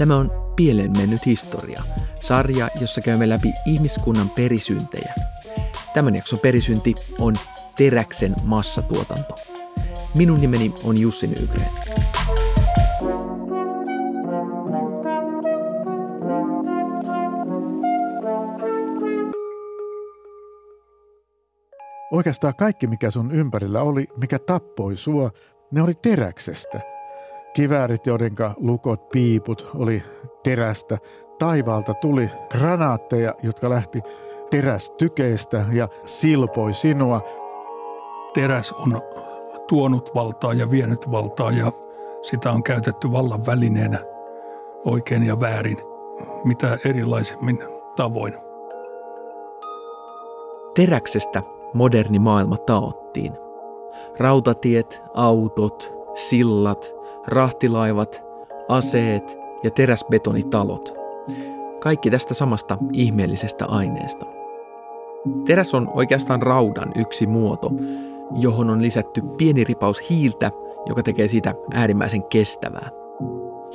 Tämä on Pieleen mennyt historia, sarja, jossa käymme läpi ihmiskunnan perisyntejä. Tämän jakson perisynti on teräksen massatuotanto. Minun nimeni on Jussi Nygren. Oikeastaan kaikki, mikä sun ympärillä oli, mikä tappoi sua, ne oli teräksestä. Kiväärit, joidenka lukot, piiput oli terästä. Taivaalta tuli granaatteja, jotka lähti terästykeistä ja silpoi sinua. Teräs on tuonut valtaa ja vienyt valtaa ja sitä on käytetty vallan välineenä oikein ja väärin, mitä erilaisemmin tavoin. Teräksestä moderni maailma taottiin. Rautatiet, autot, sillat, rahtilaivat, aseet ja teräsbetonitalot. Kaikki tästä samasta ihmeellisestä aineesta. Teräs on oikeastaan raudan yksi muoto, johon on lisätty pieni ripaus hiiltä, joka tekee siitä äärimmäisen kestävää.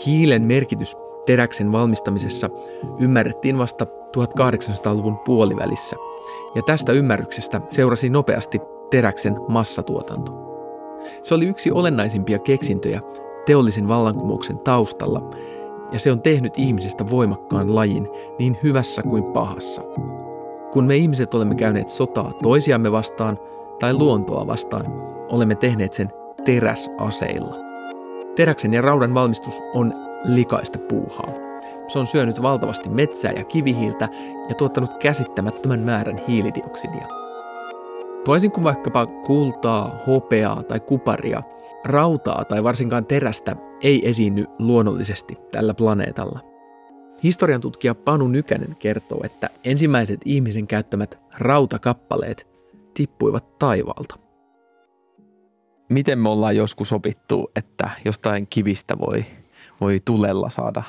Hiilen merkitys teräksen valmistamisessa ymmärrettiin vasta 1800-luvun puolivälissä, ja tästä ymmärryksestä seurasi nopeasti teräksen massatuotanto. Se oli yksi olennaisimpia keksintöjä teollisen vallankumouksen taustalla, ja se on tehnyt ihmisestä voimakkaan lajin niin hyvässä kuin pahassa. Kun me ihmiset olemme käyneet sotaa toisiamme vastaan tai luontoa vastaan, olemme tehneet sen teräsaseilla. Teräksen ja raudan valmistus on likaista puuhaa. Se on syönyt valtavasti metsää ja kivihiiltä ja tuottanut käsittämättömän määrän hiilidioksidia. Toisin kuin vaikkapa kultaa, hopeaa tai kuparia, rautaa tai varsinkaan terästä ei esiinny luonnollisesti tällä planeetalla. Historian tutkija Panu Nykänen kertoo, että ensimmäiset ihmisen käyttämät rautakappaleet tippuivat taivaalta. Miten me ollaan joskus opittu, että jostain kivistä voi, voi tulella saada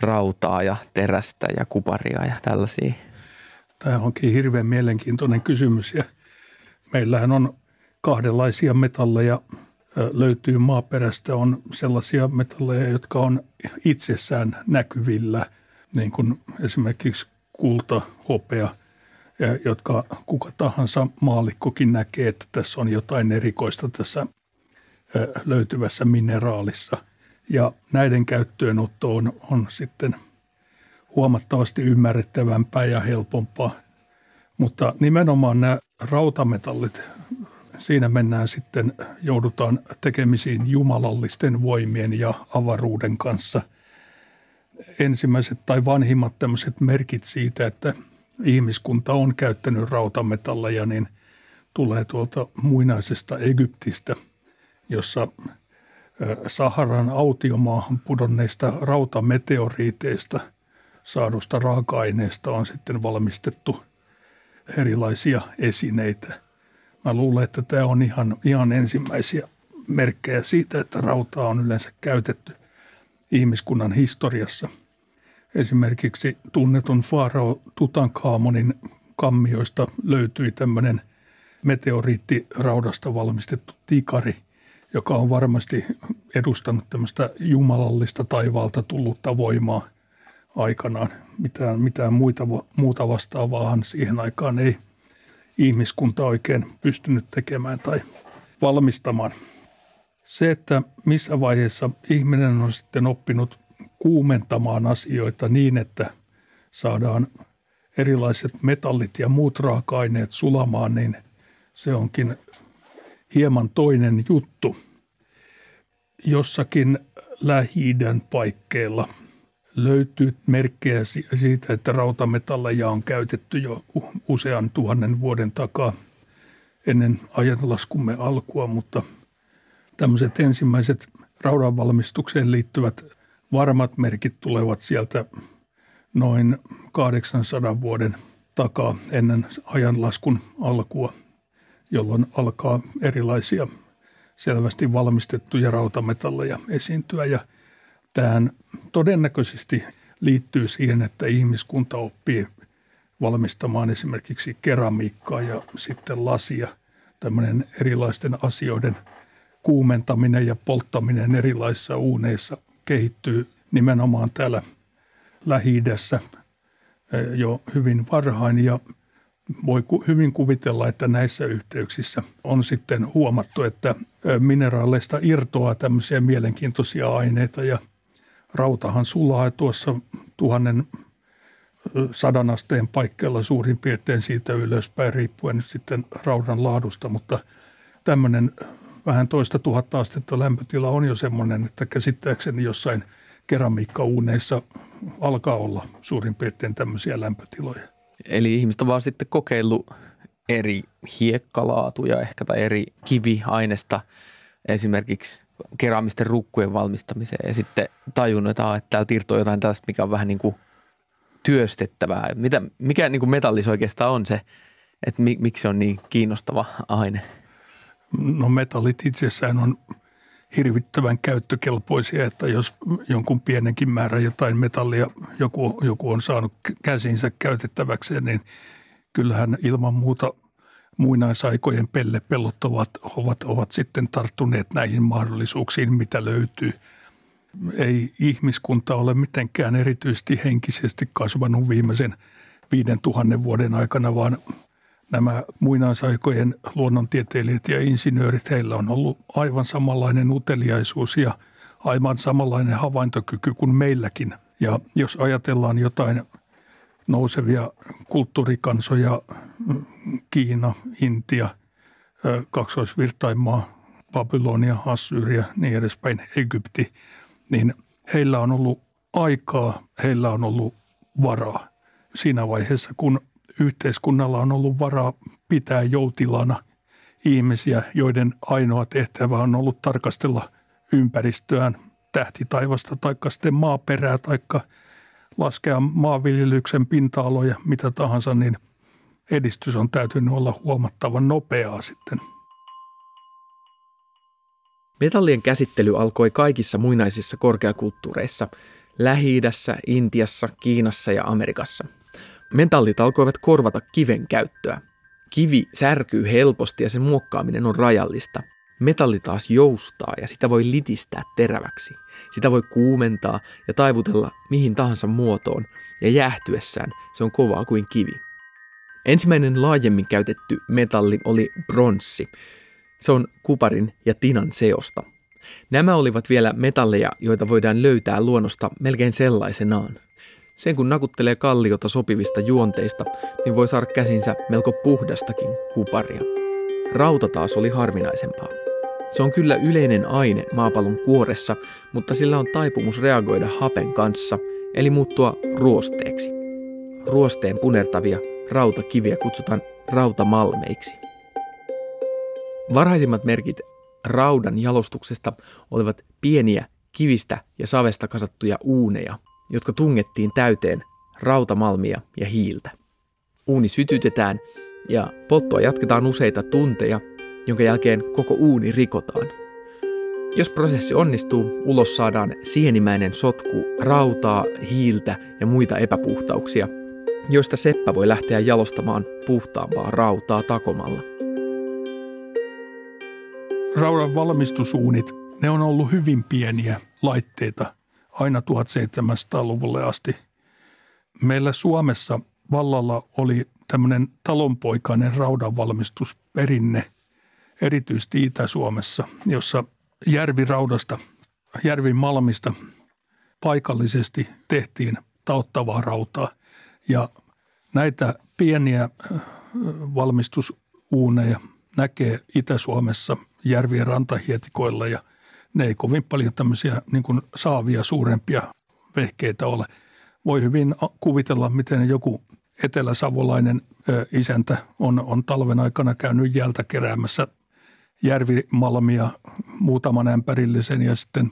rautaa ja terästä ja kuparia ja tällaisia? Tämä onkin hirveän mielenkiintoinen kysymys ja meillähän on kahdenlaisia metalleja löytyy maaperästä. On sellaisia metalleja, jotka on itsessään näkyvillä, niin kuin esimerkiksi kulta, hopea, jotka kuka tahansa maallikkokin näkee, että tässä on jotain erikoista tässä löytyvässä mineraalissa. Ja näiden käyttöönotto on, on sitten huomattavasti ymmärrettävämpää ja helpompaa. Mutta nimenomaan nämä rautametallit, siinä mennään sitten, joudutaan tekemisiin jumalallisten voimien ja avaruuden kanssa. Ensimmäiset tai vanhimmat tämmöiset merkit siitä, että ihmiskunta on käyttänyt rautametalleja, niin tulee tuolta muinaisesta Egyptistä, jossa Saharan autiomaahan pudonneista rautameteoriiteista saadusta raaka-aineesta on sitten valmistettu erilaisia esineitä – Mä luulen, että tämä on ihan, ihan ensimmäisiä merkkejä siitä, että rautaa on yleensä käytetty ihmiskunnan historiassa. Esimerkiksi tunnetun Faarao Tutankhamonin kammioista löytyi tämmöinen meteoriittiraudasta valmistettu tikari, joka on varmasti edustanut tämmöistä jumalallista taivaalta tullutta voimaa aikanaan. Mitään, mitään muita, muuta vastaavaahan siihen aikaan ei – ihmiskunta oikein pystynyt tekemään tai valmistamaan. Se, että missä vaiheessa ihminen on sitten oppinut kuumentamaan asioita niin, että saadaan erilaiset metallit ja muut raaka-aineet sulamaan, niin se onkin hieman toinen juttu. Jossakin lähi paikkeilla – löytyy merkkejä siitä, että rautametalleja on käytetty jo usean tuhannen vuoden takaa ennen ajanlaskumme alkua, mutta tämmöiset ensimmäiset raudanvalmistukseen liittyvät varmat merkit tulevat sieltä noin 800 vuoden takaa ennen ajanlaskun alkua, jolloin alkaa erilaisia selvästi valmistettuja rautametalleja esiintyä. Ja tähän todennäköisesti liittyy siihen, että ihmiskunta oppii valmistamaan esimerkiksi keramiikkaa ja sitten lasia. Tämmöinen erilaisten asioiden kuumentaminen ja polttaminen erilaisissa uuneissa kehittyy nimenomaan täällä lähi jo hyvin varhain ja voi hyvin kuvitella, että näissä yhteyksissä on sitten huomattu, että mineraaleista irtoaa tämmöisiä mielenkiintoisia aineita ja rautahan sulaa tuossa tuhannen sadan asteen paikkeilla suurin piirtein siitä ylöspäin riippuen sitten raudan laadusta, mutta tämmöinen vähän toista tuhatta astetta lämpötila on jo semmoinen, että käsittääkseni jossain keramiikkauuneissa alkaa olla suurin piirtein tämmöisiä lämpötiloja. Eli ihmiset on vaan sitten kokeillut eri hiekkalaatuja ehkä tai eri kiviainesta esimerkiksi keraamisten rukkujen valmistamiseen ja sitten tajunnut, että, että täältä irtoaa jotain tästä, mikä on vähän niin kuin työstettävää. Mitä, mikä niin kuin metallis oikeastaan on se, että miksi se on niin kiinnostava aine? No metallit itsessään on hirvittävän käyttökelpoisia, että jos jonkun pienenkin määrän jotain metallia joku, joku on saanut käsinsä käytettäväksi, niin kyllähän ilman muuta muinaisaikojen pellepellot ovat, ovat, ovat sitten tarttuneet näihin mahdollisuuksiin, mitä löytyy. Ei ihmiskunta ole mitenkään erityisesti henkisesti kasvanut viimeisen viiden tuhannen vuoden aikana, vaan nämä muinaisaikojen luonnontieteilijät ja insinöörit, heillä on ollut aivan samanlainen uteliaisuus ja aivan samanlainen havaintokyky kuin meilläkin. Ja jos ajatellaan jotain nousevia kulttuurikansoja, Kiina, Intia, kaksoisvirtaimaa, Babylonia, Assyria, niin edespäin, Egypti, niin heillä on ollut aikaa, heillä on ollut varaa. Siinä vaiheessa, kun yhteiskunnalla on ollut varaa pitää joutilana ihmisiä, joiden ainoa tehtävä on ollut tarkastella ympäristöään, tähtitaivasta tai sitten maaperää tai laskea maanviljelyksen pinta-aloja, mitä tahansa, niin edistys on täytynyt olla huomattavan nopeaa sitten. Metallien käsittely alkoi kaikissa muinaisissa korkeakulttuureissa, lähi Intiassa, Kiinassa ja Amerikassa – Metallit alkoivat korvata kiven käyttöä. Kivi särkyy helposti ja sen muokkaaminen on rajallista. Metalli taas joustaa ja sitä voi litistää teräväksi. Sitä voi kuumentaa ja taivutella mihin tahansa muotoon ja jäähtyessään se on kovaa kuin kivi. Ensimmäinen laajemmin käytetty metalli oli bronssi. Se on kuparin ja tinan seosta. Nämä olivat vielä metalleja, joita voidaan löytää luonnosta melkein sellaisenaan. Sen kun nakuttelee kalliota sopivista juonteista, niin voi saada käsinsä melko puhdastakin kuparia. Rauta taas oli harvinaisempaa. Se on kyllä yleinen aine maapallon kuoressa, mutta sillä on taipumus reagoida hapen kanssa, eli muuttua ruosteeksi. Ruosteen punertavia rautakiviä kutsutaan rautamalmeiksi. Varhaisimmat merkit raudan jalostuksesta olivat pieniä kivistä ja savesta kasattuja uuneja, jotka tungettiin täyteen rautamalmia ja hiiltä. Uuni sytytetään ja polttoa jatketaan useita tunteja, jonka jälkeen koko uuni rikotaan. Jos prosessi onnistuu, ulos saadaan sienimäinen sotku rautaa, hiiltä ja muita epäpuhtauksia, joista seppä voi lähteä jalostamaan puhtaampaa rautaa takomalla. Raudan valmistusuunit, ne on ollut hyvin pieniä laitteita, aina 1700-luvulle asti. Meillä Suomessa vallalla oli tämmöinen talonpoikainen raudanvalmistusperinne, erityisesti Itä-Suomessa, jossa järviraudasta, järvin malmista paikallisesti tehtiin taottavaa rautaa. Ja näitä pieniä valmistusuuneja näkee Itä-Suomessa järvien rantahietikoilla ja – ne ei kovin paljon tämmöisiä niin kuin saavia suurempia vehkeitä ole. Voi hyvin kuvitella, miten joku eteläsavolainen isäntä on, on talven aikana käynyt jältä keräämässä järvimalmia muutaman ämpärillisen ja sitten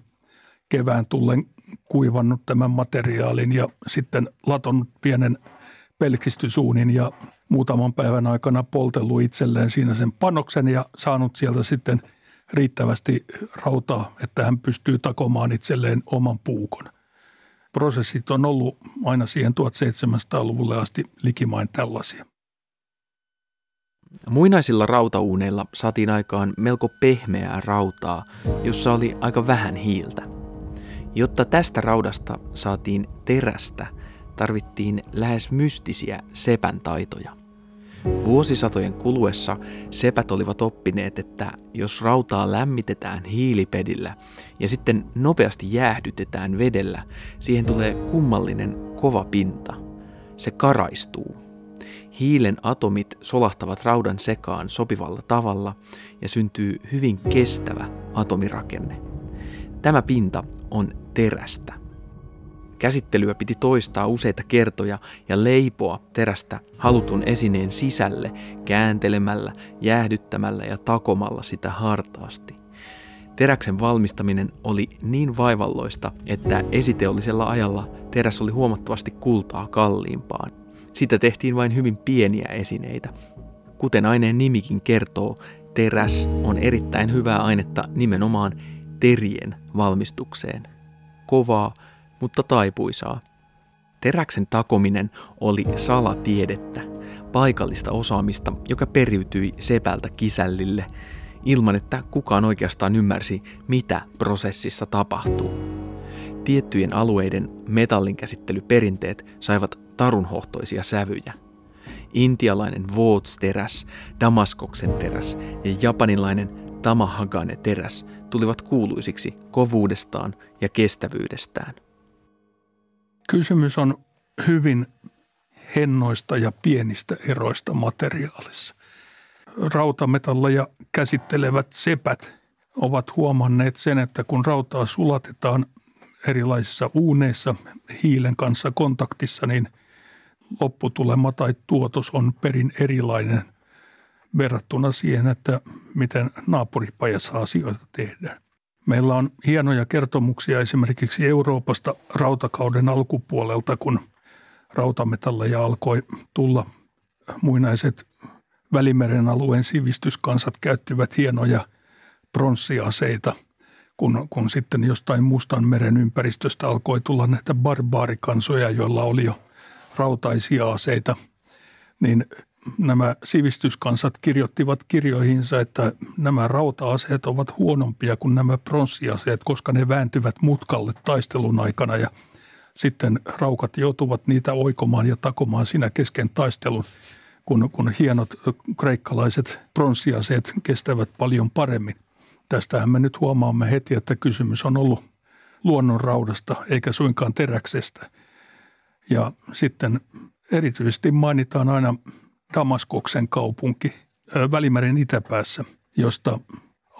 kevään tullen kuivannut tämän materiaalin ja sitten latonnut pienen pelkistysuunin ja muutaman päivän aikana poltellut itselleen siinä sen panoksen ja saanut sieltä sitten riittävästi rautaa, että hän pystyy takomaan itselleen oman puukon. Prosessit on ollut aina siihen 1700-luvulle asti likimain tällaisia. Muinaisilla rautauuneilla saatiin aikaan melko pehmeää rautaa, jossa oli aika vähän hiiltä. Jotta tästä raudasta saatiin terästä, tarvittiin lähes mystisiä sepän taitoja. Vuosisatojen kuluessa sepät olivat oppineet, että jos rautaa lämmitetään hiilipedillä ja sitten nopeasti jäähdytetään vedellä, siihen tulee kummallinen kova pinta. Se karaistuu. Hiilen atomit solahtavat raudan sekaan sopivalla tavalla ja syntyy hyvin kestävä atomirakenne. Tämä pinta on terästä. Käsittelyä piti toistaa useita kertoja ja leipoa terästä halutun esineen sisälle kääntelemällä, jäähdyttämällä ja takomalla sitä hartaasti. Teräksen valmistaminen oli niin vaivalloista, että esiteollisella ajalla teräs oli huomattavasti kultaa kalliimpaan. Sitä tehtiin vain hyvin pieniä esineitä. Kuten aineen nimikin kertoo, teräs on erittäin hyvää ainetta nimenomaan terien valmistukseen. Kovaa, mutta taipuisaa. Teräksen takominen oli salatiedettä, paikallista osaamista, joka periytyi sepältä kisällille, ilman että kukaan oikeastaan ymmärsi, mitä prosessissa tapahtuu. Tiettyjen alueiden metallinkäsittelyperinteet saivat tarunhohtoisia sävyjä. Intialainen Woods-teräs, Damaskoksen teräs ja japanilainen Tamahagane-teräs tulivat kuuluisiksi kovuudestaan ja kestävyydestään. Kysymys on hyvin hennoista ja pienistä eroista materiaalissa. Rautametalleja käsittelevät sepät ovat huomanneet sen, että kun rautaa sulatetaan erilaisissa uuneissa hiilen kanssa kontaktissa, niin lopputulema tai tuotos on perin erilainen verrattuna siihen, että miten naapuripajassa asioita tehdään. Meillä on hienoja kertomuksia esimerkiksi Euroopasta rautakauden alkupuolelta, kun rautametalleja alkoi tulla. Muinaiset Välimeren alueen sivistyskansat käyttivät hienoja pronssiaseita, kun, kun sitten jostain Mustan meren ympäristöstä alkoi tulla näitä barbaarikansoja, joilla oli jo rautaisia aseita, niin nämä sivistyskansat kirjoittivat kirjoihinsa, että nämä rauta-aseet ovat huonompia kuin nämä pronssiaseet, koska ne vääntyvät mutkalle taistelun aikana ja sitten raukat joutuvat niitä oikomaan ja takomaan siinä kesken taistelun, kun, kun hienot kreikkalaiset pronssiaseet kestävät paljon paremmin. Tästähän me nyt huomaamme heti, että kysymys on ollut luonnon raudasta eikä suinkaan teräksestä. Ja sitten erityisesti mainitaan aina Damaskoksen kaupunki Välimeren itäpäässä, josta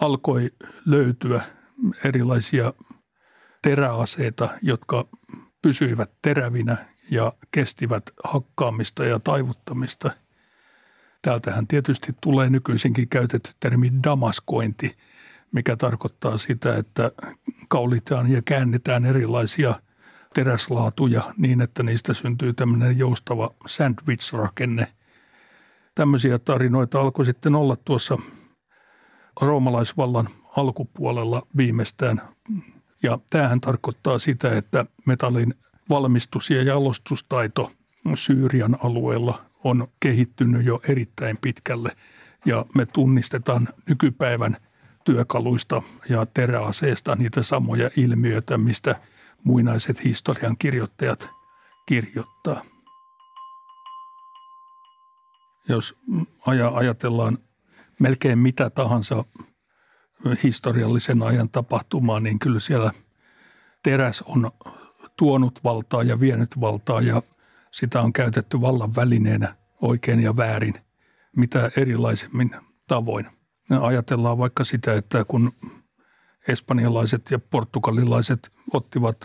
alkoi löytyä erilaisia teräaseita, jotka pysyivät terävinä ja kestivät hakkaamista ja taivuttamista. Täältähän tietysti tulee nykyisinkin käytetty termi damaskointi, mikä tarkoittaa sitä, että kaulitaan ja käännetään erilaisia teräslaatuja niin, että niistä syntyy tämmöinen joustava sandwich-rakenne – tämmöisiä tarinoita alkoi sitten olla tuossa roomalaisvallan alkupuolella viimeistään. Ja tämähän tarkoittaa sitä, että metallin valmistus- ja jalostustaito Syyrian alueella on kehittynyt jo erittäin pitkälle ja me tunnistetaan nykypäivän työkaluista ja teräaseista niitä samoja ilmiöitä, mistä muinaiset historian kirjoittajat kirjoittaa jos ajatellaan melkein mitä tahansa historiallisen ajan tapahtumaa, niin kyllä siellä teräs on tuonut valtaa ja vienyt valtaa ja sitä on käytetty vallan välineenä oikein ja väärin, mitä erilaisemmin tavoin. Ajatellaan vaikka sitä, että kun espanjalaiset ja portugalilaiset ottivat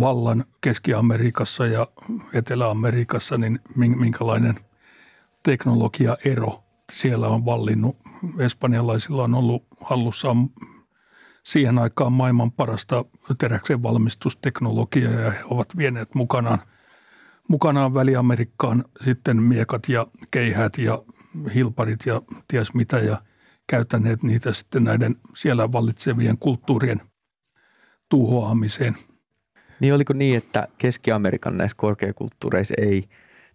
vallan Keski-Amerikassa ja Etelä-Amerikassa, niin minkälainen – teknologiaero siellä on vallinnut. Espanjalaisilla on ollut hallussaan siihen aikaan maailman parasta teräksen valmistusteknologiaa ja he ovat vieneet mukanaan mukanaan Väli-Amerikkaan sitten miekat ja keihät ja hilparit ja ties mitä ja käyttäneet niitä sitten näiden siellä vallitsevien kulttuurien tuhoamiseen. Niin oliko niin, että Keski-Amerikan näissä korkeakulttuureissa ei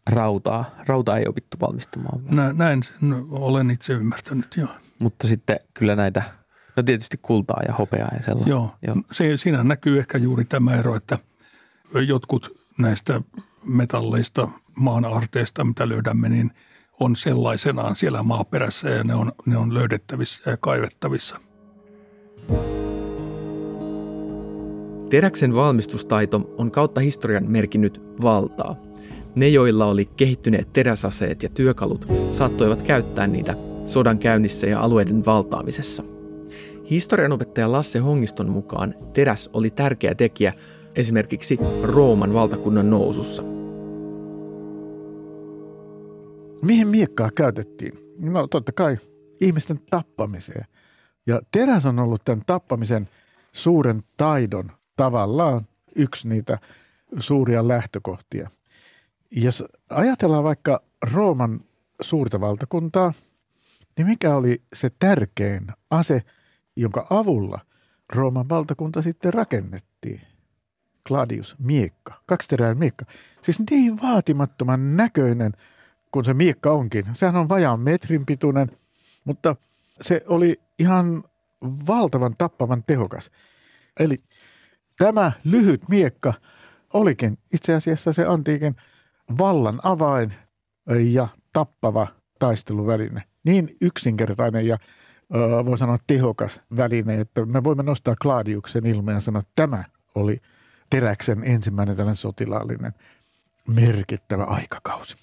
rautaa, rautaa ei opittu valmistamaan? Nä, näin sen olen itse ymmärtänyt, joo. Mutta sitten kyllä näitä, no tietysti kultaa ja hopeaa ja sellaista. Joo, joo. Se, siinä näkyy ehkä juuri tämä ero, että jotkut näistä metalleista, maan arteista, mitä löydämme, niin on sellaisenaan siellä maaperässä ja ne on, ne on löydettävissä ja kaivettavissa. Teräksen valmistustaito on kautta historian merkinnyt valtaa. Ne, joilla oli kehittyneet teräsaseet ja työkalut, saattoivat käyttää niitä sodan käynnissä ja alueiden valtaamisessa. Historianopettaja Lasse Hongiston mukaan teräs oli tärkeä tekijä esimerkiksi Rooman valtakunnan nousussa. Mihin miekkaa käytettiin? No totta kai ihmisten tappamiseen. Ja teräs on ollut tämän tappamisen suuren taidon tavallaan yksi niitä suuria lähtökohtia. Jos ajatellaan vaikka Rooman suurta valtakuntaa, niin mikä oli se tärkein ase, jonka avulla Rooman valtakunta sitten rakennettiin? Gladius, miekka, kaksiteräinen miekka. Siis niin vaatimattoman näköinen kuin se miekka onkin. Sehän on vajaan metrin pituinen, mutta se oli ihan valtavan tappavan tehokas. Eli tämä lyhyt miekka olikin itse asiassa se antiikin vallan avain ja tappava taisteluväline. Niin yksinkertainen ja voi sanoa tehokas väline, että me voimme nostaa Gladiuksen ilmeen ja sanoa, että tämä oli – teräksen ensimmäinen tällainen sotilaallinen merkittävä aikakausi.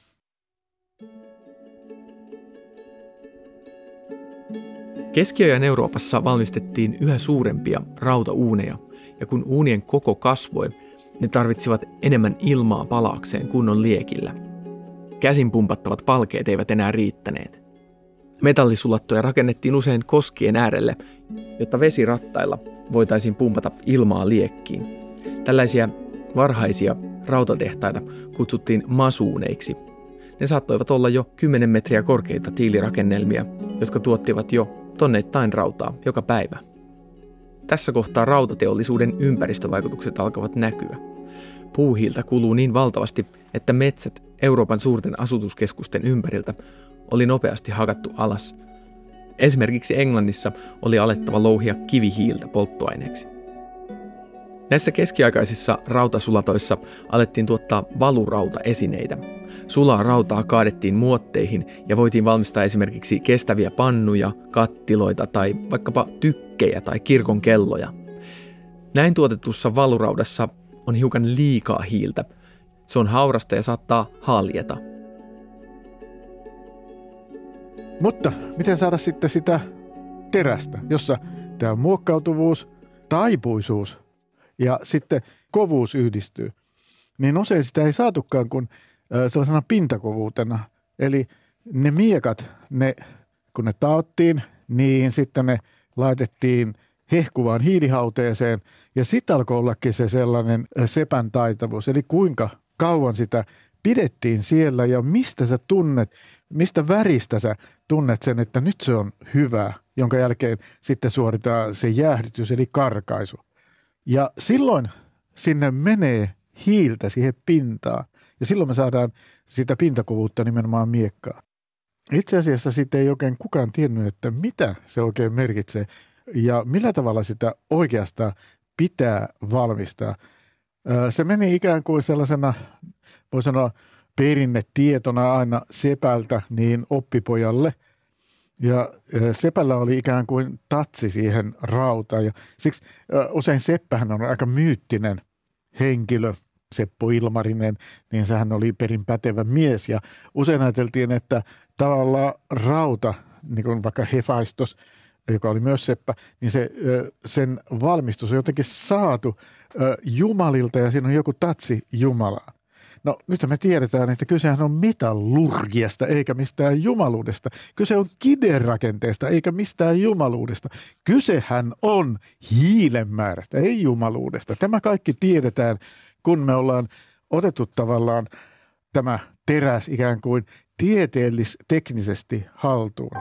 Keskiajan Euroopassa valmistettiin yhä suurempia rautauuneja, ja kun uunien koko kasvoi, ne tarvitsivat enemmän ilmaa palaakseen kunnon liekillä. Käsin pumpattavat palkeet eivät enää riittäneet. Metallisulattoja rakennettiin usein koskien äärelle, jotta vesirattailla voitaisiin pumpata ilmaa liekkiin. Tällaisia varhaisia rautatehtaita kutsuttiin masuuneiksi. Ne saattoivat olla jo 10 metriä korkeita tiilirakennelmia, jotka tuottivat jo tonneittain rautaa joka päivä. Tässä kohtaa rautateollisuuden ympäristövaikutukset alkavat näkyä. Puuhiiltä kuluu niin valtavasti, että metsät Euroopan suurten asutuskeskusten ympäriltä oli nopeasti hakattu alas. Esimerkiksi Englannissa oli alettava louhia kivihiiltä polttoaineeksi. Näissä keskiaikaisissa rautasulatoissa alettiin tuottaa valurauta-esineitä. Sulaa rautaa kaadettiin muotteihin ja voitiin valmistaa esimerkiksi kestäviä pannuja, kattiloita tai vaikkapa tykkejä tai kirkon kelloja. Näin tuotetussa valuraudassa on hiukan liikaa hiiltä. Se on haurasta ja saattaa haljeta. Mutta miten saada sitten sitä terästä, jossa tämä muokkautuvuus, taipuisuus ja sitten kovuus yhdistyy, niin usein sitä ei saatukaan kuin sellaisena pintakovuutena. Eli ne miekat, ne, kun ne taottiin, niin sitten ne laitettiin hehkuvaan hiilihauteeseen ja sitten alkoi ollakin se sellainen sepän taitavuus, eli kuinka kauan sitä pidettiin siellä ja mistä sä tunnet, mistä väristä sä tunnet sen, että nyt se on hyvä, jonka jälkeen sitten suoritetaan se jäähdytys eli karkaisu. Ja silloin sinne menee hiiltä siihen pintaan. Ja silloin me saadaan sitä pintakovuutta nimenomaan miekkaa. Itse asiassa siitä ei oikein kukaan tiennyt, että mitä se oikein merkitsee ja millä tavalla sitä oikeastaan pitää valmistaa. Se meni ikään kuin sellaisena, voi sanoa, perinnetietona aina sepältä niin oppipojalle – ja Sepällä oli ikään kuin tatsi siihen rautaan ja siksi usein Seppähän on aika myyttinen henkilö, Seppo Ilmarinen, niin sehän oli perin pätevä mies ja usein ajateltiin, että tavallaan rauta, niin kuin vaikka Hefaistos, joka oli myös Seppä, niin se, sen valmistus on jotenkin saatu Jumalilta ja siinä on joku tatsi Jumalaa. No nyt me tiedetään, että kysehän on metallurgiasta eikä mistään jumaluudesta. Kyse on kiderakenteesta eikä mistään jumaluudesta. Kysehän on hiilen määrästä, ei jumaluudesta. Tämä kaikki tiedetään, kun me ollaan otettu tavallaan tämä teräs ikään kuin tieteellis-teknisesti haltuun.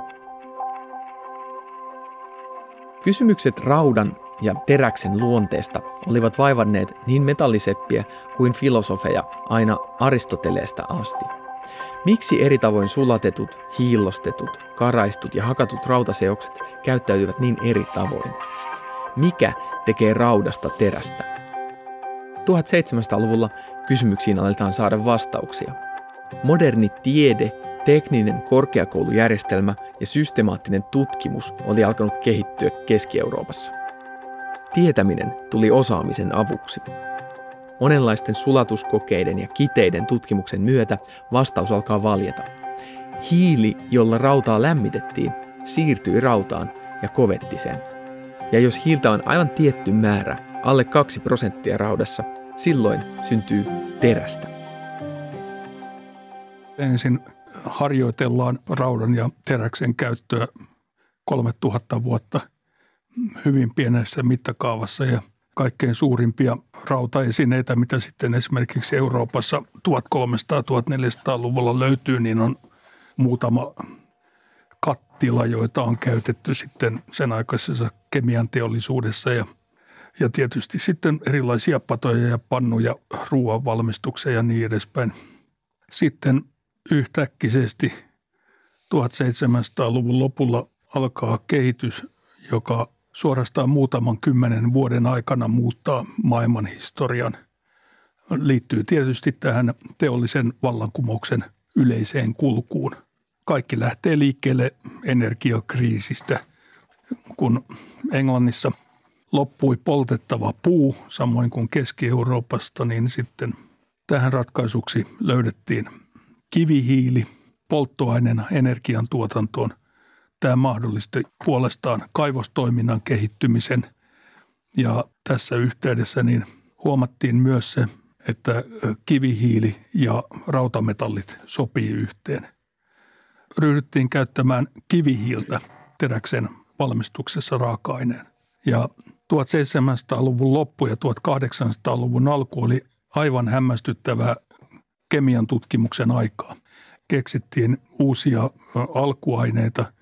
Kysymykset raudan ja teräksen luonteesta olivat vaivanneet niin metalliseppiä kuin filosofeja aina Aristoteleesta asti. Miksi eri tavoin sulatetut, hiillostetut, karaistut ja hakatut rautaseokset käyttäytyvät niin eri tavoin? Mikä tekee raudasta terästä? 1700-luvulla kysymyksiin aletaan saada vastauksia. Moderni tiede, tekninen korkeakoulujärjestelmä ja systemaattinen tutkimus oli alkanut kehittyä Keski-Euroopassa. Tietäminen tuli osaamisen avuksi. Monenlaisten sulatuskokeiden ja kiteiden tutkimuksen myötä vastaus alkaa valjeta. Hiili, jolla rautaa lämmitettiin, siirtyi rautaan ja kovetti sen. Ja jos hiiltä on aivan tietty määrä, alle 2 prosenttia raudassa, silloin syntyy terästä. Ensin harjoitellaan raudan ja teräksen käyttöä 3000 vuotta hyvin pienessä mittakaavassa ja kaikkein suurimpia rautaesineitä, mitä sitten esimerkiksi Euroopassa 1300-1400-luvulla löytyy, niin on muutama kattila, joita on käytetty sitten sen aikaisessa kemian teollisuudessa ja, ja tietysti sitten erilaisia patoja ja pannuja, ruoan valmistuksia ja niin edespäin. Sitten yhtäkkisesti 1700-luvun lopulla alkaa kehitys, joka suorastaan muutaman kymmenen vuoden aikana muuttaa maailman historian. Liittyy tietysti tähän teollisen vallankumouksen yleiseen kulkuun. Kaikki lähtee liikkeelle energiakriisistä, kun Englannissa loppui poltettava puu, samoin kuin Keski-Euroopasta, niin sitten tähän ratkaisuksi löydettiin kivihiili polttoaineena energiantuotantoon – Tämä mahdollisti puolestaan kaivostoiminnan kehittymisen ja tässä yhteydessä niin huomattiin myös se, että kivihiili ja rautametallit sopii yhteen. Ryhdyttiin käyttämään kivihiiltä teräksen valmistuksessa raaka-aineen. Ja 1700-luvun loppu ja 1800-luvun alku oli aivan hämmästyttävää kemian tutkimuksen aikaa. Keksittiin uusia alkuaineita –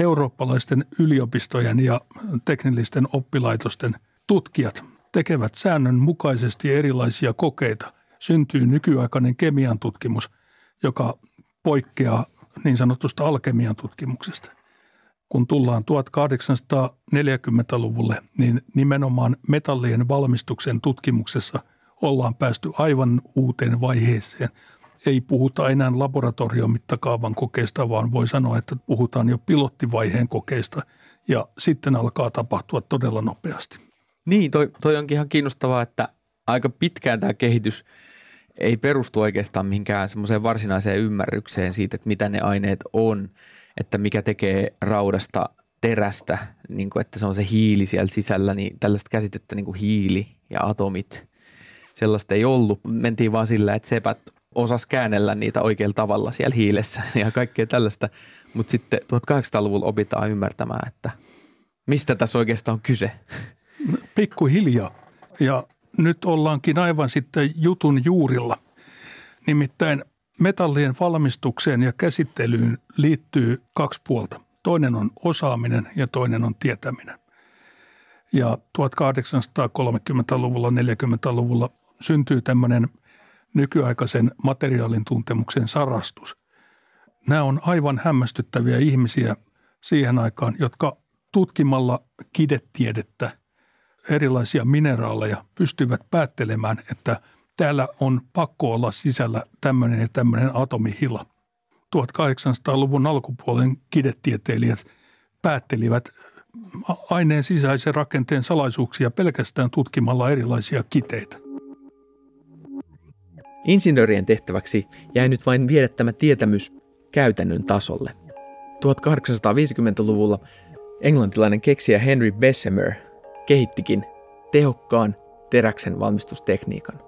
eurooppalaisten yliopistojen ja teknillisten oppilaitosten tutkijat tekevät säännönmukaisesti erilaisia kokeita. Syntyy nykyaikainen kemian tutkimus, joka poikkeaa niin sanotusta alkemian tutkimuksesta. Kun tullaan 1840-luvulle, niin nimenomaan metallien valmistuksen tutkimuksessa ollaan päästy aivan uuteen vaiheeseen – ei puhuta enää laboratoriomittakaavan kokeista, vaan voi sanoa, että puhutaan jo pilottivaiheen kokeista ja sitten alkaa tapahtua todella nopeasti. Niin, toi, toi onkin ihan kiinnostavaa, että aika pitkään tämä kehitys ei perustu oikeastaan mihinkään semmoiseen varsinaiseen ymmärrykseen siitä, että mitä ne aineet on, että mikä tekee raudasta terästä, niin kuin, että se on se hiili siellä sisällä, niin tällaista käsitettä niin kuin hiili ja atomit, sellaista ei ollut. Mentiin vaan sillä, että sepät osas käännellä niitä oikealla tavalla siellä hiilessä ja kaikkea tällaista. Mutta sitten 1800-luvulla opitaan ymmärtämään, että mistä tässä oikeastaan on kyse. Pikkuhiljaa. Ja nyt ollaankin aivan sitten jutun juurilla. Nimittäin metallien valmistukseen ja käsittelyyn liittyy kaksi puolta. Toinen on osaaminen ja toinen on tietäminen. Ja 1830-luvulla, 40-luvulla syntyy tämmöinen – nykyaikaisen materiaalin tuntemuksen sarastus. Nämä on aivan hämmästyttäviä ihmisiä siihen aikaan, jotka tutkimalla kidetiedettä, erilaisia mineraaleja, pystyvät päättelemään, että täällä on pakko olla sisällä tämmöinen ja tämmöinen atomihila. 1800-luvun alkupuolen kidetieteilijät päättelivät aineen sisäisen rakenteen salaisuuksia pelkästään tutkimalla erilaisia kiteitä. Insinöörien tehtäväksi jäi nyt vain viedä tämä tietämys käytännön tasolle. 1850-luvulla englantilainen keksijä Henry Bessemer kehittikin tehokkaan teräksen valmistustekniikan.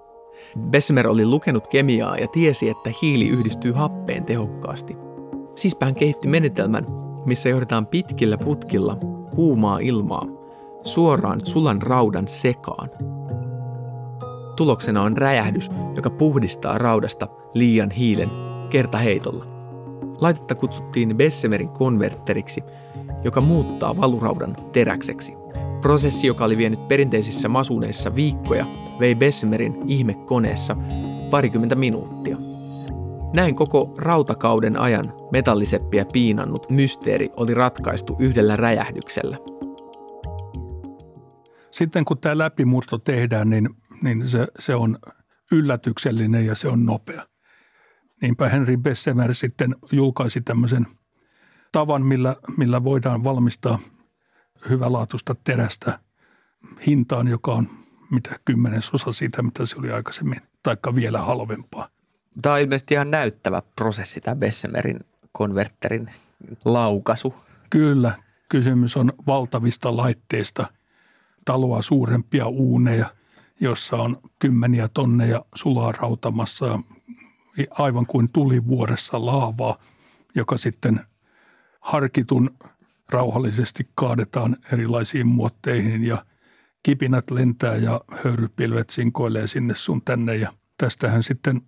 Bessemer oli lukenut kemiaa ja tiesi, että hiili yhdistyy happeen tehokkaasti. Siispä hän kehitti menetelmän, missä johdetaan pitkillä putkilla kuumaa ilmaa suoraan sulan raudan sekaan – tuloksena on räjähdys, joka puhdistaa raudasta liian hiilen kertaheitolla. Laitetta kutsuttiin Bessemerin konverteriksi, joka muuttaa valuraudan teräkseksi. Prosessi, joka oli vienyt perinteisissä masuneissa viikkoja, vei Bessemerin ihmekoneessa parikymmentä minuuttia. Näin koko rautakauden ajan metalliseppiä piinannut mysteeri oli ratkaistu yhdellä räjähdyksellä. Sitten kun tämä läpimurto tehdään, niin, niin se, se on yllätyksellinen ja se on nopea. Niinpä Henry Bessemer sitten julkaisi tämmöisen tavan, millä, millä voidaan valmistaa hyvälaatuista terästä hintaan, joka on mitä kymmenesosa siitä, mitä se oli aikaisemmin, taikka vielä halvempaa. Tämä on ilmeisesti ihan näyttävä prosessi, tämä Bessemerin konverterin laukaisu. Kyllä, kysymys on valtavista laitteista, taloa suurempia uuneja, jossa on kymmeniä tonneja sulaa rautamassa aivan kuin tuli vuodessa laavaa, joka sitten harkitun rauhallisesti kaadetaan erilaisiin muotteihin ja kipinät lentää ja höyrypilvet sinkoilee sinne sun tänne. Ja tästähän sitten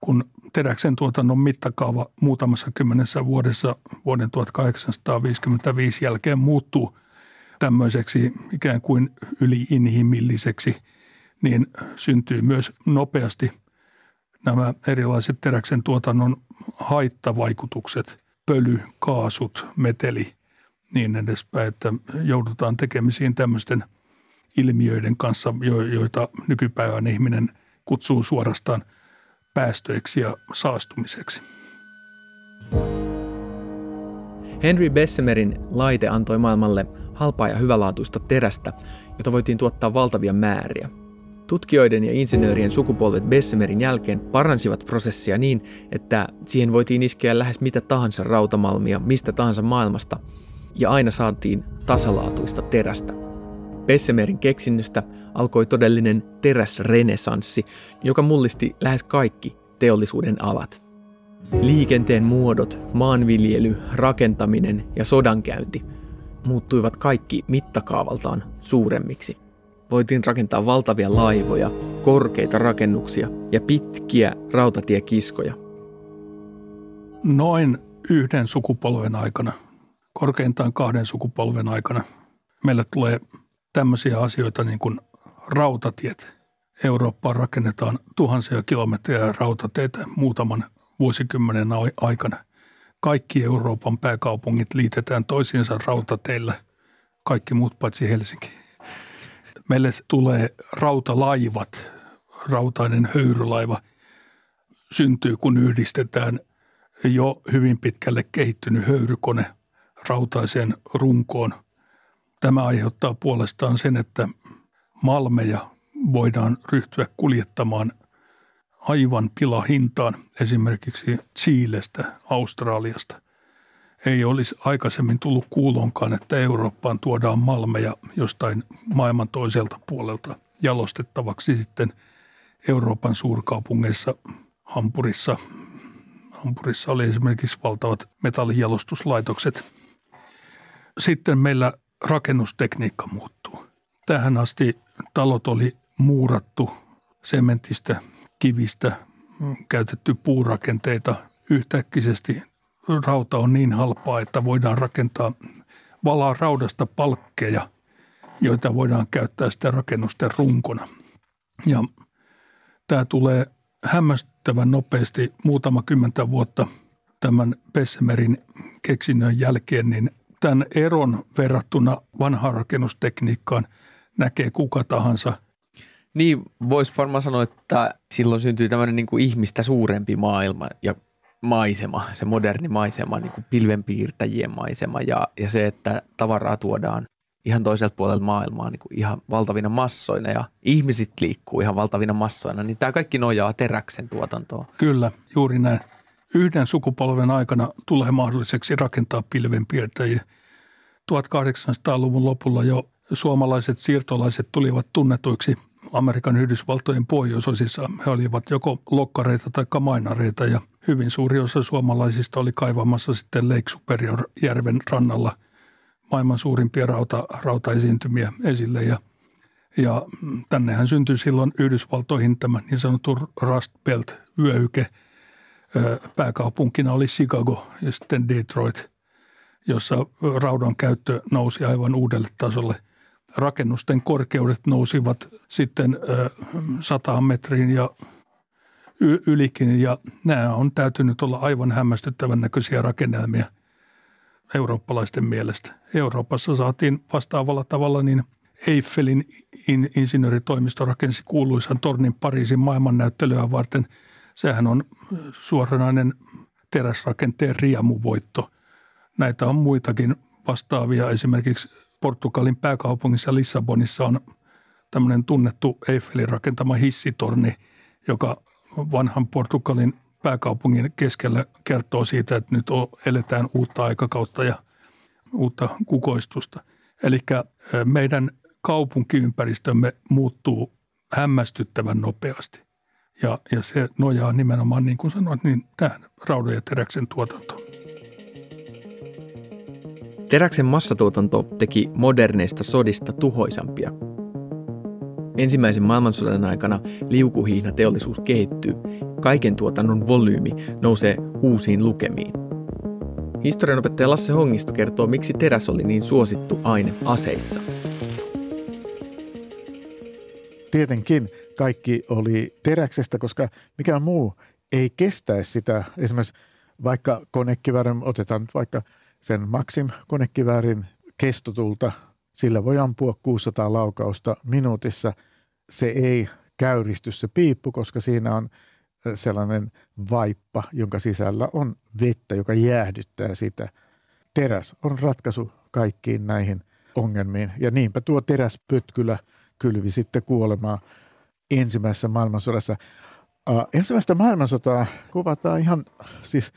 kun teräksen tuotannon mittakaava muutamassa kymmenessä vuodessa vuoden 1855 jälkeen muuttuu tämmöiseksi ikään kuin yliinhimilliseksi, niin syntyy myös nopeasti nämä erilaiset teräksen tuotannon haittavaikutukset, pöly, kaasut, meteli, niin edespäin, että joudutaan tekemisiin tämmöisten ilmiöiden kanssa, joita nykypäivän ihminen kutsuu suorastaan – päästöiksi ja saastumiseksi. Henry Bessemerin laite antoi maailmalle halpaa ja hyvälaatuista terästä, jota voitiin tuottaa valtavia määriä. Tutkijoiden ja insinöörien sukupolvet Bessemerin jälkeen paransivat prosessia niin, että siihen voitiin iskeä lähes mitä tahansa rautamalmia mistä tahansa maailmasta, ja aina saatiin tasalaatuista terästä. Bessemerin keksinnöstä alkoi todellinen teräsrenesanssi, joka mullisti lähes kaikki teollisuuden alat. Liikenteen muodot, maanviljely, rakentaminen ja sodankäynti muuttuivat kaikki mittakaavaltaan suuremmiksi. Voitiin rakentaa valtavia laivoja, korkeita rakennuksia ja pitkiä rautatiekiskoja. Noin yhden sukupolven aikana, korkeintaan kahden sukupolven aikana, meille tulee tämmöisiä asioita niin kuin rautatiet. Eurooppaan rakennetaan tuhansia kilometrejä rautateitä muutaman vuosikymmenen aikana. Kaikki Euroopan pääkaupungit liitetään toisiinsa rautateillä, kaikki muut paitsi Helsinki. Meille tulee rautalaivat, rautainen höyrylaiva syntyy, kun yhdistetään jo hyvin pitkälle kehittynyt höyrykone rautaiseen runkoon – Tämä aiheuttaa puolestaan sen, että malmeja voidaan ryhtyä kuljettamaan aivan pilahintaan esimerkiksi Chilestä, Australiasta. Ei olisi aikaisemmin tullut kuulonkaan, että Eurooppaan tuodaan malmeja jostain maailman toiselta puolelta jalostettavaksi sitten Euroopan suurkaupungeissa Hampurissa. Hampurissa oli esimerkiksi valtavat metallijalostuslaitokset. Sitten meillä rakennustekniikka muuttuu. Tähän asti talot oli muurattu sementistä, kivistä, käytetty puurakenteita. Yhtäkkisesti rauta on niin halpaa, että voidaan rakentaa valaa raudasta palkkeja, joita voidaan käyttää sitten rakennusten runkona. Ja tämä tulee hämmästyttävän nopeasti muutama kymmentä vuotta tämän Bessemerin keksinnön jälkeen, niin tämän eron verrattuna vanhaan rakennustekniikkaan näkee kuka tahansa. Niin, voisi varmaan sanoa, että silloin syntyy tämmöinen niin kuin ihmistä suurempi maailma ja maisema, se moderni maisema, niin kuin pilvenpiirtäjien maisema ja, ja se, että tavaraa tuodaan ihan toiselta puolelta maailmaa niin kuin ihan valtavina massoina ja ihmiset liikkuu ihan valtavina massoina, niin tämä kaikki nojaa teräksen tuotantoon. Kyllä, juuri näin yhden sukupolven aikana tulee mahdolliseksi rakentaa pilvenpiirtäjiä. 1800-luvun lopulla jo suomalaiset siirtolaiset tulivat tunnetuiksi Amerikan Yhdysvaltojen pohjoisosissa. He olivat joko lokkareita tai mainareita ja hyvin suuri osa suomalaisista oli kaivamassa sitten Lake Superior järven rannalla maailman suurimpia rauta, rautaesiintymiä esille ja Ja tännehän syntyi silloin Yhdysvaltoihin tämä niin sanottu Rust Belt-vyöhyke. Pääkaupunkina oli Chicago ja sitten Detroit, jossa raudan käyttö nousi aivan uudelle tasolle. Rakennusten korkeudet nousivat sitten sataan metriin ja ylikin ja nämä on täytynyt olla aivan hämmästyttävän näköisiä rakennelmia eurooppalaisten mielestä. Euroopassa saatiin vastaavalla tavalla niin Eiffelin in, insinööritoimisto rakensi kuuluisan tornin Pariisin maailmannäyttelyä varten. Sehän on suoranainen teräsrakenteen riemuvoitto. Näitä on muitakin vastaavia. Esimerkiksi Portugalin pääkaupungissa Lissabonissa on tämmöinen tunnettu Eiffelin rakentama hissitorni, joka vanhan Portugalin pääkaupungin keskellä kertoo siitä, että nyt eletään uutta aikakautta ja uutta kukoistusta. Eli meidän kaupunkiympäristömme muuttuu hämmästyttävän nopeasti. Ja, ja se nojaa nimenomaan, niin kuin sanoit, niin tähän raudan ja teräksen tuotantoon. Teräksen massatuotanto teki moderneista sodista tuhoisampia Ensimmäisen maailmansodan aikana liukuhiihnateollisuus kehittyy, kaiken tuotannon volyymi nousee uusiin lukemiin. Historianopettaja Lasse Hongisto kertoo, miksi teräs oli niin suosittu aine aseissa. Tietenkin kaikki oli teräksestä, koska mikä muu ei kestäisi sitä. Esimerkiksi vaikka konekiväärin, otetaan vaikka sen Maxim konekiväärin kestotulta sillä voi ampua 600 laukausta minuutissa. Se ei käyristy se piippu, koska siinä on sellainen vaippa, jonka sisällä on vettä, joka jäähdyttää sitä. Teräs on ratkaisu kaikkiin näihin ongelmiin. Ja niinpä tuo teräspötkylä kylvi sitten kuolemaa ensimmäisessä maailmansodassa. Uh, ensimmäistä maailmansotaa kuvataan ihan siis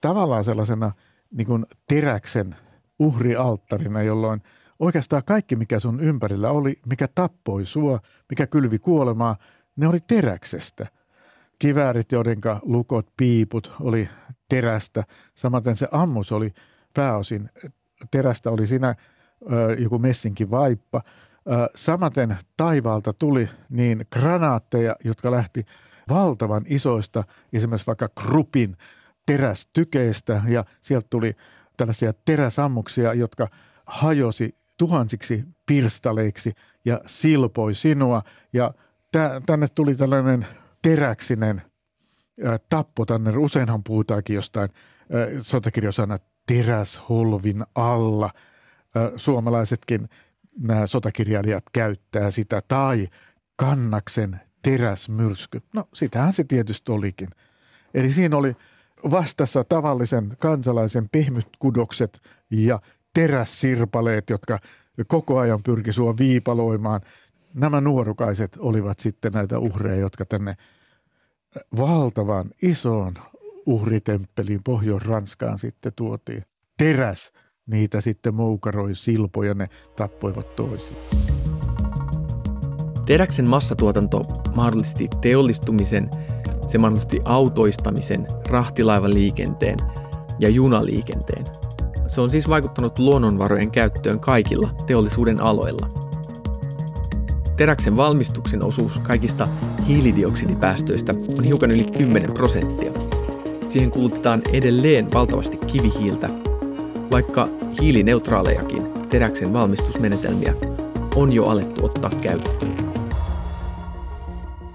tavallaan sellaisena niin kuin teräksen uhrialttarina, jolloin – Oikeastaan kaikki, mikä sun ympärillä oli, mikä tappoi sua, mikä kylvi kuolemaa, ne oli teräksestä. Kiväärit, joiden lukot, piiput oli terästä. Samaten se ammus oli pääosin terästä, oli siinä ö, joku messinkin vaippa. Ö, samaten taivaalta tuli niin granaatteja, jotka lähti valtavan isoista, esimerkiksi vaikka krupin terästykeistä ja sieltä tuli tällaisia teräsammuksia, jotka hajosi tuhansiksi pirstaleiksi ja silpoi sinua. Ja tänne tuli tällainen teräksinen tappo tänne. Useinhan puhutaankin jostain sotakirjosana teräsholvin alla. Suomalaisetkin nämä sotakirjailijat käyttää sitä. Tai kannaksen teräsmyrsky. No sitähän se tietysti olikin. Eli siinä oli vastassa tavallisen kansalaisen pehmytkudokset ja terässirpaleet, jotka koko ajan pyrki sua viipaloimaan. Nämä nuorukaiset olivat sitten näitä uhreja, jotka tänne valtavan isoon uhritemppeliin Pohjois-Ranskaan sitten tuotiin. Teräs niitä sitten moukaroi silpoja, ne tappoivat toisiaan. Teräksen massatuotanto mahdollisti teollistumisen, se mahdollisti autoistamisen, rahtilaivaliikenteen ja junaliikenteen – se on siis vaikuttanut luonnonvarojen käyttöön kaikilla teollisuuden aloilla. Teräksen valmistuksen osuus kaikista hiilidioksidipäästöistä on hiukan yli 10 prosenttia. Siihen kulutetaan edelleen valtavasti kivihiiltä, vaikka hiilineutraalejakin teräksen valmistusmenetelmiä on jo alettu ottaa käyttöön.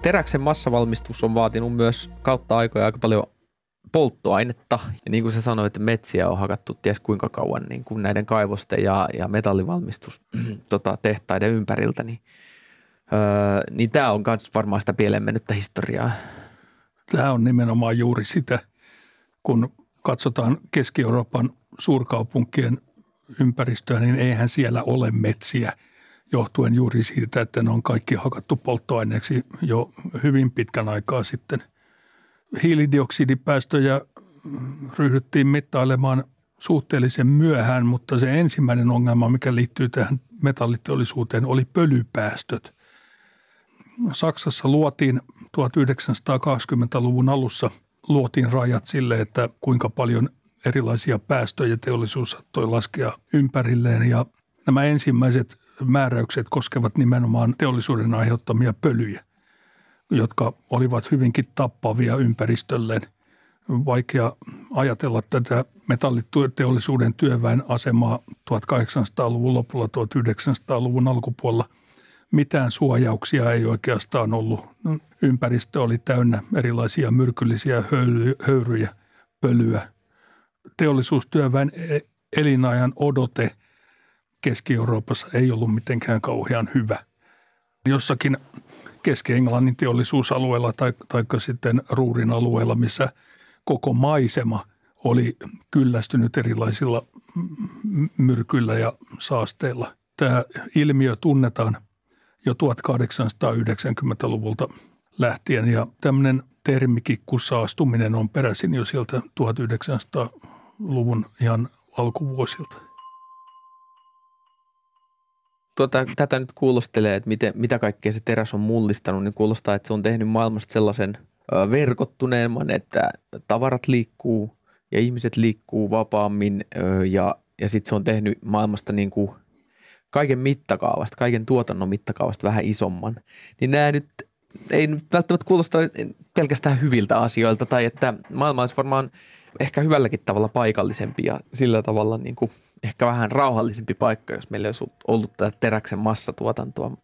Teräksen massavalmistus on vaatinut myös kautta aikoja aika paljon polttoainetta. Ja niin kuin sä sanoit, että metsiä on hakattu ties kuinka kauan niin kuin näiden kaivosten ja, ja metallivalmistus tota, tehtaiden ympäriltä, niin, öö, niin tämä on myös varmaan sitä pieleen mennyttä historiaa. Tämä on nimenomaan juuri sitä, kun katsotaan Keski-Euroopan suurkaupunkien ympäristöä, niin eihän siellä ole metsiä johtuen juuri siitä, että ne on kaikki hakattu polttoaineeksi jo hyvin pitkän aikaa sitten – hiilidioksidipäästöjä ryhdyttiin mittailemaan suhteellisen myöhään, mutta se ensimmäinen ongelma, mikä liittyy tähän metalliteollisuuteen, oli pölypäästöt. Saksassa luotiin 1920-luvun alussa luotiin rajat sille, että kuinka paljon erilaisia päästöjä teollisuus saattoi laskea ympärilleen ja nämä ensimmäiset määräykset koskevat nimenomaan teollisuuden aiheuttamia pölyjä, jotka olivat hyvinkin tappavia ympäristölleen. Vaikea ajatella tätä metalliteollisuuden työväen asemaa 1800-luvun lopulla, 1900-luvun alkupuolella. Mitään suojauksia ei oikeastaan ollut. Ympäristö oli täynnä erilaisia myrkyllisiä höyryjä, pölyä. Teollisuustyöväen e- elinajan odote – Keski-Euroopassa ei ollut mitenkään kauhean hyvä. Jossakin Keski-Englannin teollisuusalueella tai, tai sitten Ruurin alueella, missä koko maisema oli kyllästynyt erilaisilla myrkyillä ja saasteilla. Tämä ilmiö tunnetaan jo 1890-luvulta lähtien ja tämmöinen termikikkusaastuminen on peräisin jo sieltä 1900-luvun ihan alkuvuosilta tuota, tätä nyt kuulostelee, että miten, mitä kaikkea se teräs on mullistanut, niin kuulostaa, että se on tehnyt maailmasta sellaisen verkottuneemman, että tavarat liikkuu ja ihmiset liikkuu vapaammin ja, ja sitten se on tehnyt maailmasta niin kuin kaiken mittakaavasta, kaiken tuotannon mittakaavasta vähän isomman. Niin nämä nyt ei nyt välttämättä kuulosta pelkästään hyviltä asioilta tai että maailma olisi varmaan ehkä hyvälläkin tavalla paikallisempi ja sillä tavalla niin kuin – ehkä vähän rauhallisempi paikka, jos meillä olisi ollut tätä teräksen massatuotantoa.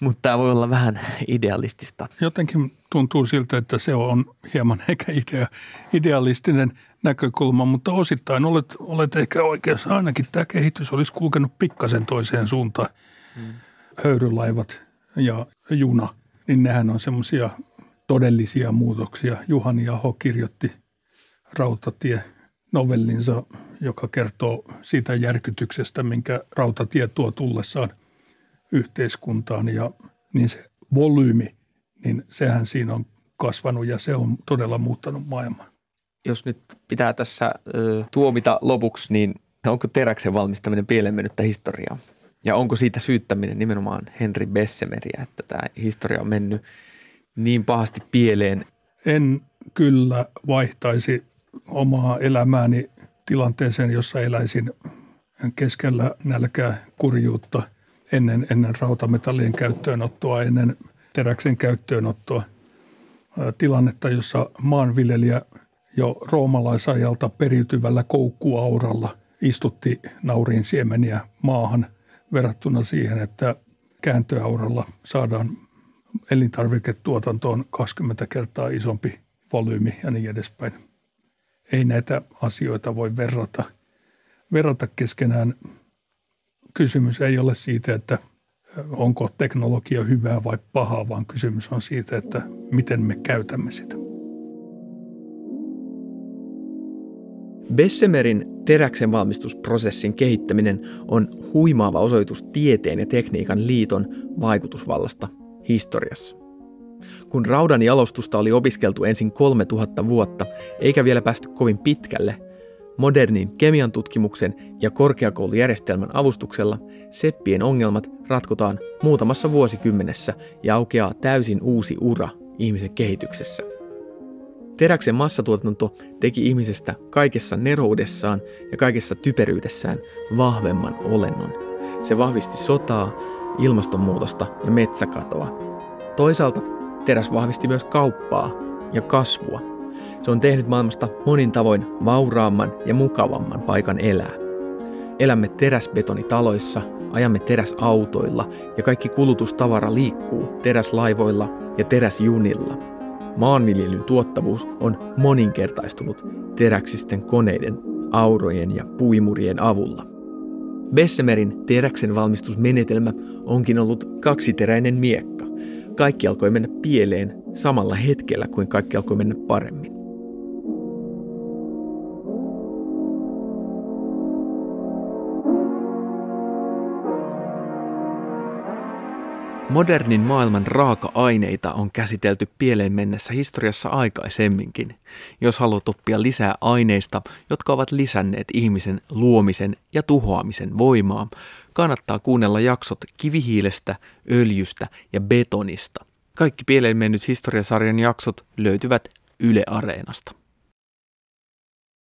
Mutta tämä voi olla vähän idealistista. Jotenkin tuntuu siltä, että se on hieman ehkä idea, idealistinen näkökulma, mutta osittain olet, olet ehkä oikeassa. Ainakin tämä kehitys olisi kulkenut pikkasen toiseen suuntaan. Hmm. Höyrylaivat ja juna, niin nehän on semmoisia todellisia muutoksia. Juhani Aho kirjoitti rautatie novellinsa, joka kertoo siitä järkytyksestä, minkä rautatie tuo tullessaan yhteiskuntaan. Ja niin se volyymi, niin sehän siinä on kasvanut ja se on todella muuttanut maailmaa. Jos nyt pitää tässä ö, tuomita lopuksi, niin onko teräksen valmistaminen pieleen mennyttä historiaa? Ja onko siitä syyttäminen nimenomaan Henri Bessemeriä, että tämä historia on mennyt niin pahasti pieleen? En kyllä vaihtaisi omaa elämääni tilanteeseen, jossa eläisin keskellä nälkää, kurjuutta ennen, ennen rautametallien käyttöönottoa, ennen teräksen käyttöönottoa. Tilannetta, jossa maanviljelijä jo roomalaisajalta periytyvällä koukkuauralla istutti nauriin siemeniä maahan verrattuna siihen, että kääntöauralla saadaan elintarviketuotantoon 20 kertaa isompi volyymi ja niin edespäin ei näitä asioita voi verrata, verrata keskenään. Kysymys ei ole siitä, että onko teknologia hyvää vai pahaa, vaan kysymys on siitä, että miten me käytämme sitä. Bessemerin teräksen valmistusprosessin kehittäminen on huimaava osoitus tieteen ja tekniikan liiton vaikutusvallasta historiassa. Kun raudan jalostusta oli opiskeltu ensin 3000 vuotta, eikä vielä päästy kovin pitkälle, modernin kemian tutkimuksen ja korkeakoulujärjestelmän avustuksella seppien ongelmat ratkotaan muutamassa vuosikymmenessä ja aukeaa täysin uusi ura ihmisen kehityksessä. Teräksen massatuotanto teki ihmisestä kaikessa neroudessaan ja kaikessa typeryydessään vahvemman olennon. Se vahvisti sotaa, ilmastonmuutosta ja metsäkatoa. Toisaalta Teräs vahvisti myös kauppaa ja kasvua. Se on tehnyt maailmasta monin tavoin vauraamman ja mukavamman paikan elää. Elämme teräsbetonitaloissa, ajamme teräsautoilla ja kaikki kulutustavara liikkuu teräslaivoilla ja teräsjunilla. Maanviljelyn tuottavuus on moninkertaistunut teräksisten koneiden, aurojen ja puimurien avulla. Bessemerin teräksen valmistusmenetelmä onkin ollut kaksiteräinen miekka. Kaikki alkoi mennä pieleen samalla hetkellä kuin kaikki alkoi mennä paremmin. Modernin maailman raaka-aineita on käsitelty pieleen mennessä historiassa aikaisemminkin. Jos haluat oppia lisää aineista, jotka ovat lisänneet ihmisen luomisen ja tuhoamisen voimaa, kannattaa kuunnella jaksot kivihiilestä, öljystä ja betonista. Kaikki pieleen mennyt historiasarjan jaksot löytyvät Yle Areenasta.